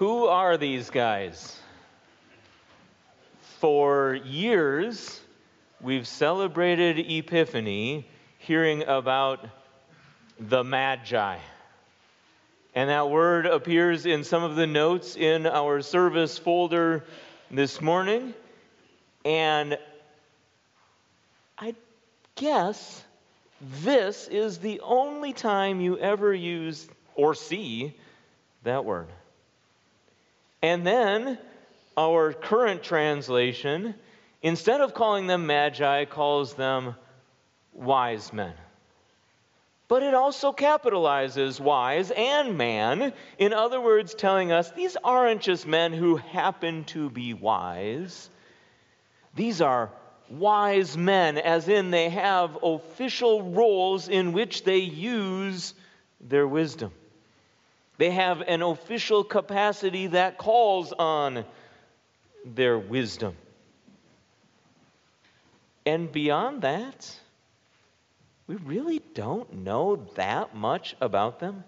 Who are these guys? For years, we've celebrated Epiphany hearing about the Magi. And that word appears in some of the notes in our service folder this morning. And I guess this is the only time you ever use or see that word. And then our current translation, instead of calling them magi, calls them wise men. But it also capitalizes wise and man, in other words, telling us these aren't just men who happen to be wise. These are wise men, as in they have official roles in which they use their wisdom. They have an official capacity that calls on their wisdom. And beyond that, we really don't know that much about them.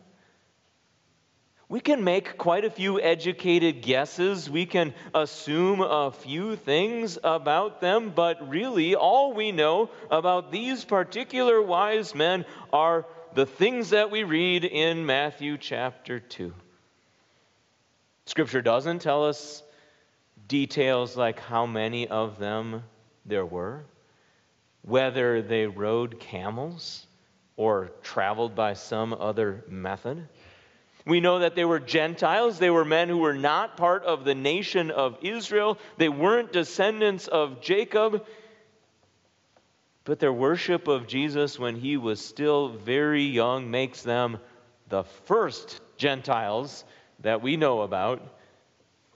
We can make quite a few educated guesses. We can assume a few things about them, but really, all we know about these particular wise men are the things that we read in Matthew chapter 2. Scripture doesn't tell us details like how many of them there were, whether they rode camels or traveled by some other method. We know that they were Gentiles. They were men who were not part of the nation of Israel. They weren't descendants of Jacob. But their worship of Jesus when he was still very young makes them the first Gentiles that we know about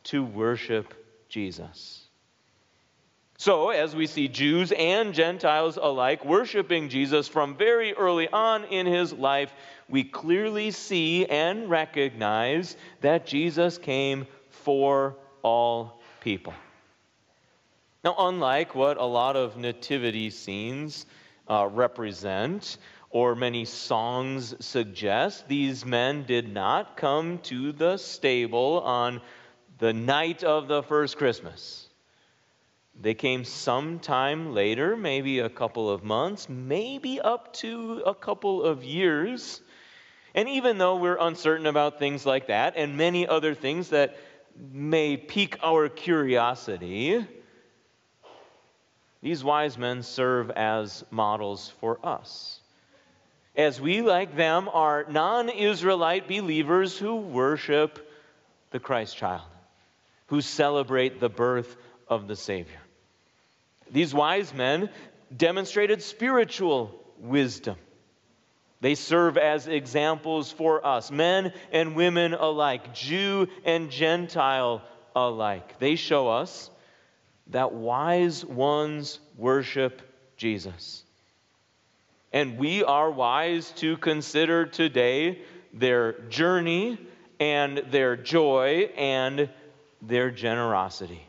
to worship Jesus. So, as we see Jews and Gentiles alike worshiping Jesus from very early on in his life, we clearly see and recognize that Jesus came for all people. Now, unlike what a lot of nativity scenes uh, represent, or many songs suggest, these men did not come to the stable on the night of the first Christmas. They came sometime later, maybe a couple of months, maybe up to a couple of years. And even though we're uncertain about things like that and many other things that may pique our curiosity, these wise men serve as models for us. As we, like them, are non Israelite believers who worship the Christ child, who celebrate the birth of the Savior. These wise men demonstrated spiritual wisdom. They serve as examples for us, men and women alike, Jew and Gentile alike. They show us that wise ones worship Jesus. And we are wise to consider today their journey and their joy and their generosity.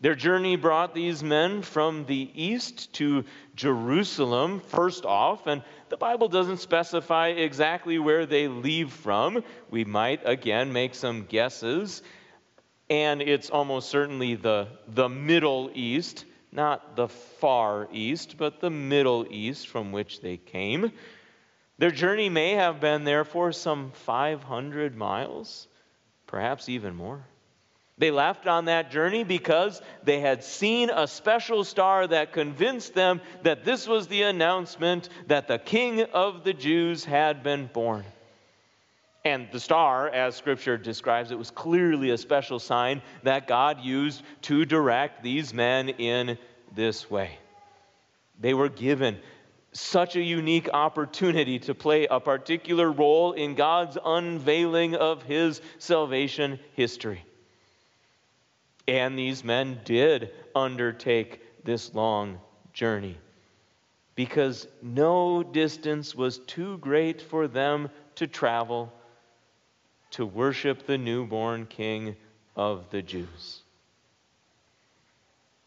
Their journey brought these men from the east to Jerusalem, first off, and the Bible doesn't specify exactly where they leave from. We might, again, make some guesses and it's almost certainly the, the Middle East, not the Far East, but the Middle East from which they came. Their journey may have been, therefore, some 500 miles, perhaps even more. They left on that journey because they had seen a special star that convinced them that this was the announcement that the King of the Jews had been born. And the star, as scripture describes it, was clearly a special sign that God used to direct these men in this way. They were given such a unique opportunity to play a particular role in God's unveiling of his salvation history. And these men did undertake this long journey because no distance was too great for them to travel to worship the newborn King of the Jews.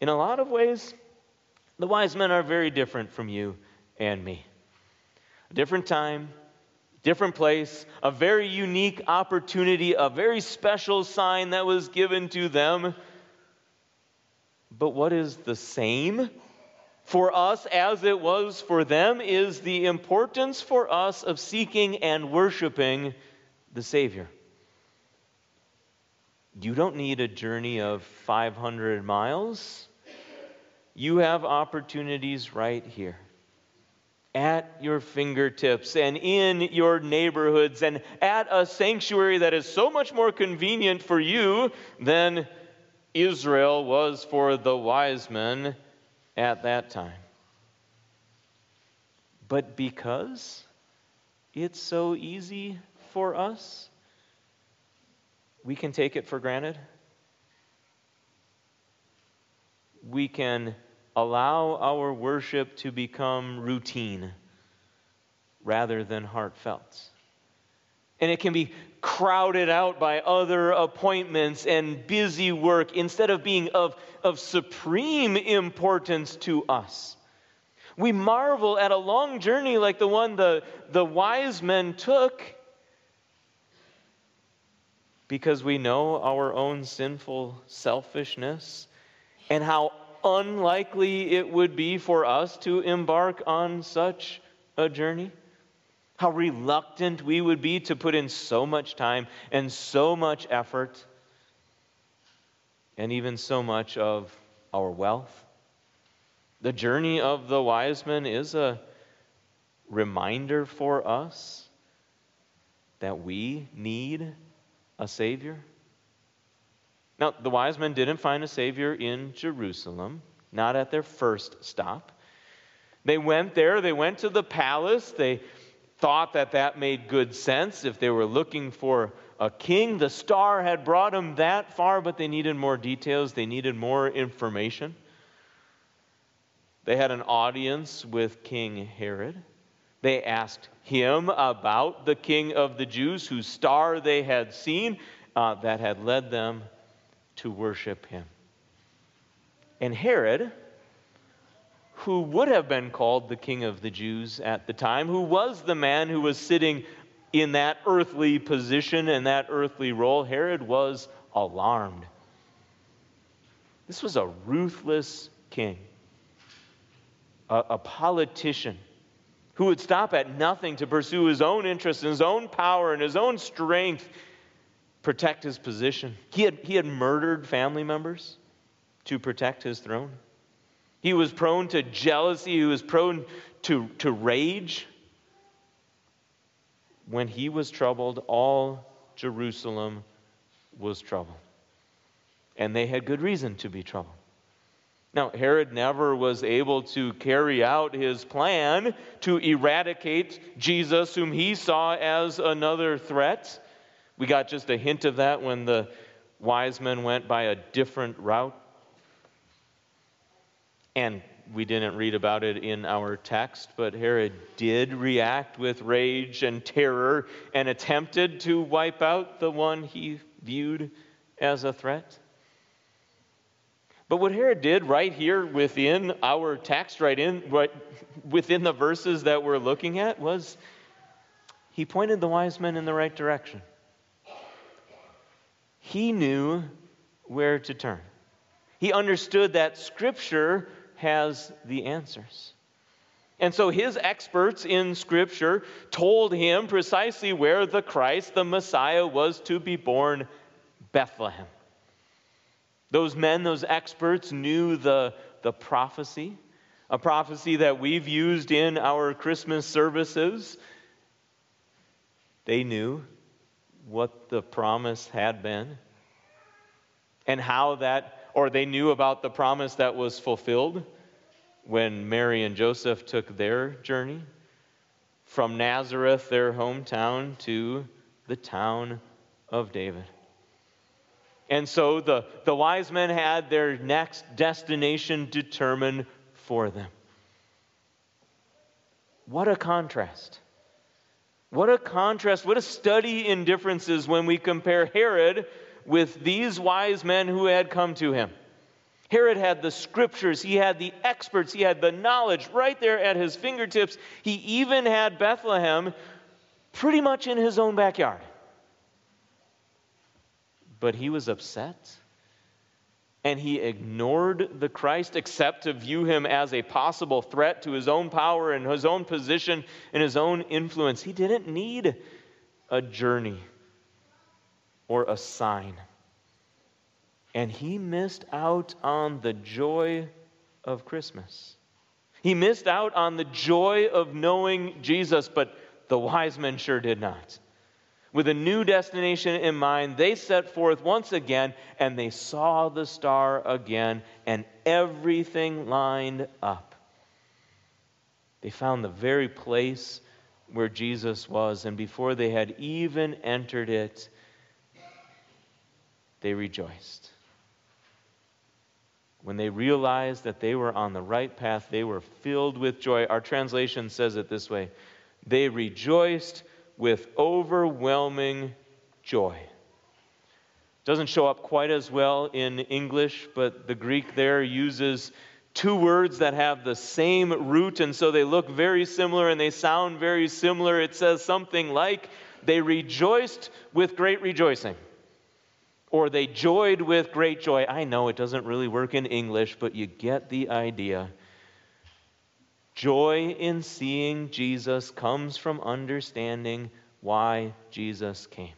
In a lot of ways, the wise men are very different from you and me. A different time, different place, a very unique opportunity, a very special sign that was given to them. But what is the same for us as it was for them is the importance for us of seeking and worshiping the Savior. You don't need a journey of 500 miles. You have opportunities right here at your fingertips and in your neighborhoods and at a sanctuary that is so much more convenient for you than Israel was for the wise men at that time. But because it's so easy for us, we can take it for granted. We can allow our worship to become routine rather than heartfelt. And it can be crowded out by other appointments and busy work instead of being of, of supreme importance to us. We marvel at a long journey like the one the, the wise men took because we know our own sinful selfishness and how unlikely it would be for us to embark on such a journey? How reluctant we would be to put in so much time and so much effort and even so much of our wealth? The journey of the wise men is a reminder for us that we need a Savior. Now, the wise men didn't find a Savior in Jerusalem, not at their first stop. They went there, they went to the palace, they thought that that made good sense if they were looking for a king. The star had brought them that far, but they needed more details, they needed more information. They had an audience with King Herod. They asked him about the king of the Jews, whose star they had seen uh, that had led them to worship him. And Herod, who would have been called the king of the Jews at the time, who was the man who was sitting in that earthly position and that earthly role, Herod was alarmed. This was a ruthless king, a, a politician who would stop at nothing to pursue his own interests and his own power and his own strength protect his position. He had, he had murdered family members to protect his throne. He was prone to jealousy, he was prone to, to rage. When he was troubled, all Jerusalem was troubled. And they had good reason to be troubled. Now, Herod never was able to carry out his plan to eradicate Jesus, whom he saw as another threat. We got just a hint of that when the wise men went by a different route. And we didn't read about it in our text, but Herod did react with rage and terror and attempted to wipe out the one he viewed as a threat. But what Herod did right here within our text, right in right within the verses that we're looking at, was he pointed the wise men in the right direction. He knew where to turn. He understood that Scripture has the answers. And so his experts in Scripture told him precisely where the Christ, the Messiah, was to be born Bethlehem. Those men, those experts, knew the, the prophecy, a prophecy that we've used in our Christmas services. They knew what the promise had been and how that, or they knew about the promise that was fulfilled when Mary and Joseph took their journey from Nazareth, their hometown, to the town of David. And so the, the wise men had their next destination determined for them. What a contrast. What a contrast, what a study in differences when we compare Herod with these wise men who had come to him. Herod had the scriptures, he had the experts, he had the knowledge right there at his fingertips. He even had Bethlehem, pretty much in his own backyard. But he was upset and he ignored the Christ except to view him as a possible threat to his own power and his own position and his own influence. He didn't need a journey or a sign. And he missed out on the joy of Christmas. He missed out on the joy of knowing Jesus, but the wise men sure did not. With a new destination in mind, they set forth once again and they saw the star again, and everything lined up. They found the very place where Jesus was, and before they had even entered it, they rejoiced. When they realized that they were on the right path, they were filled with joy. Our translation says it this way They rejoiced with overwhelming joy. Doesn't show up quite as well in English, but the Greek there uses two words that have the same root, and so they look very similar and they sound very similar. It says something like, They rejoiced with great rejoicing or they joyed with great joy. I know it doesn't really work in English, but you get the idea. Joy in seeing Jesus comes from understanding why Jesus came.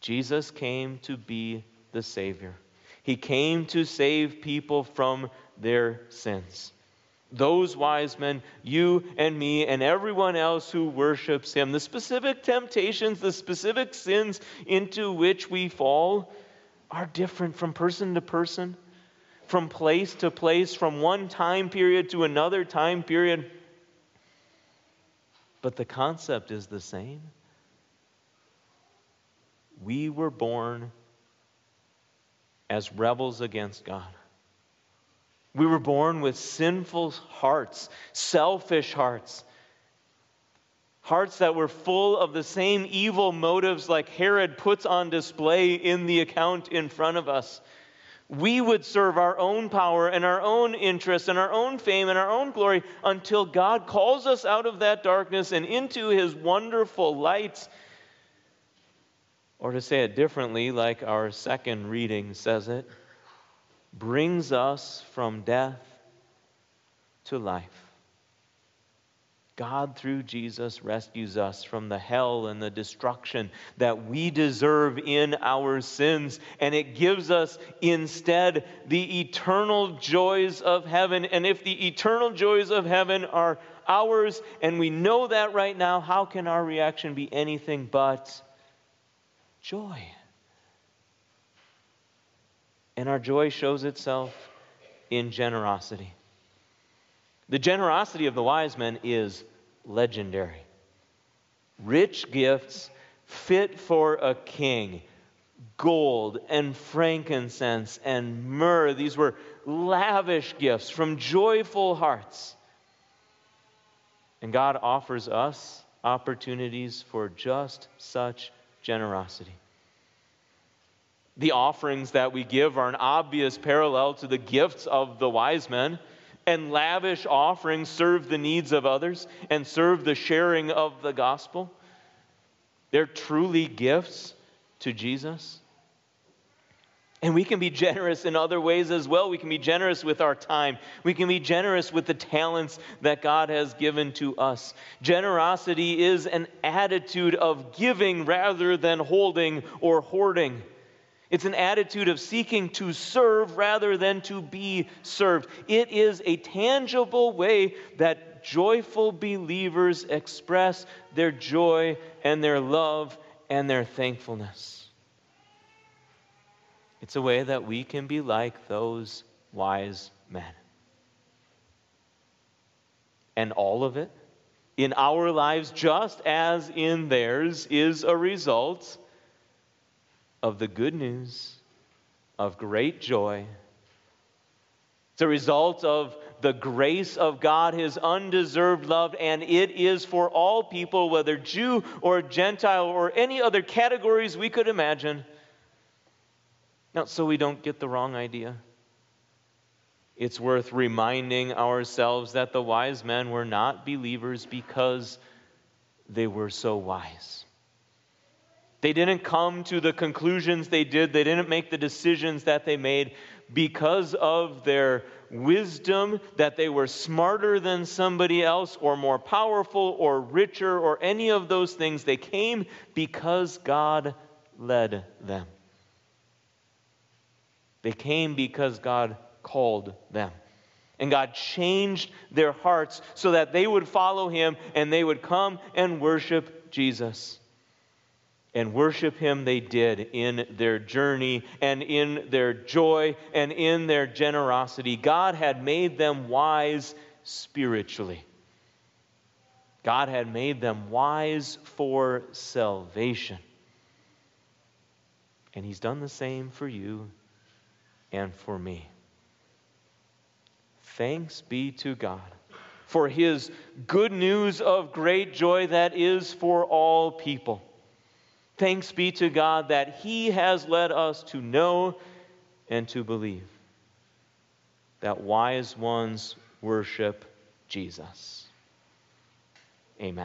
Jesus came to be the Savior. He came to save people from their sins those wise men, you and me, and everyone else who worships him. The specific temptations, the specific sins into which we fall are different from person to person, from place to place, from one time period to another time period. But the concept is the same. We were born as rebels against God. We were born with sinful hearts, selfish hearts, hearts that were full of the same evil motives like Herod puts on display in the account in front of us. We would serve our own power and our own interests and our own fame and our own glory until God calls us out of that darkness and into his wonderful light. Or to say it differently, like our second reading says it brings us from death to life. God, through Jesus, rescues us from the hell and the destruction that we deserve in our sins, and it gives us instead the eternal joys of heaven. And if the eternal joys of heaven are ours, and we know that right now, how can our reaction be anything but joy? And our joy shows itself in generosity. The generosity of the wise men is legendary. Rich gifts fit for a king gold and frankincense and myrrh. These were lavish gifts from joyful hearts. And God offers us opportunities for just such generosity. The offerings that we give are an obvious parallel to the gifts of the wise men. And lavish offerings serve the needs of others and serve the sharing of the gospel. They're truly gifts to Jesus. And we can be generous in other ways as well. We can be generous with our time. We can be generous with the talents that God has given to us. Generosity is an attitude of giving rather than holding or hoarding. It's an attitude of seeking to serve rather than to be served. It is a tangible way that joyful believers express their joy and their love and their thankfulness. It's a way that we can be like those wise men. And all of it in our lives, just as in theirs, is a result of the good news of great joy. It's a result of the grace of God, His undeserved love, and it is for all people, whether Jew or Gentile or any other categories we could imagine. Now, so we don't get the wrong idea, it's worth reminding ourselves that the wise men were not believers because they were so wise. They didn't come to the conclusions they did, they didn't make the decisions that they made because of their wisdom, that they were smarter than somebody else, or more powerful, or richer, or any of those things. They came because God led them. They came because God called them. And God changed their hearts so that they would follow Him and they would come and worship Jesus. And worship Him they did in their journey and in their joy and in their generosity. God had made them wise spiritually. God had made them wise for salvation. And He's done the same for you and for me. Thanks be to God for His good news of great joy that is for all people. Thanks be to God that He has led us to know and to believe that wise ones worship Jesus. Amen.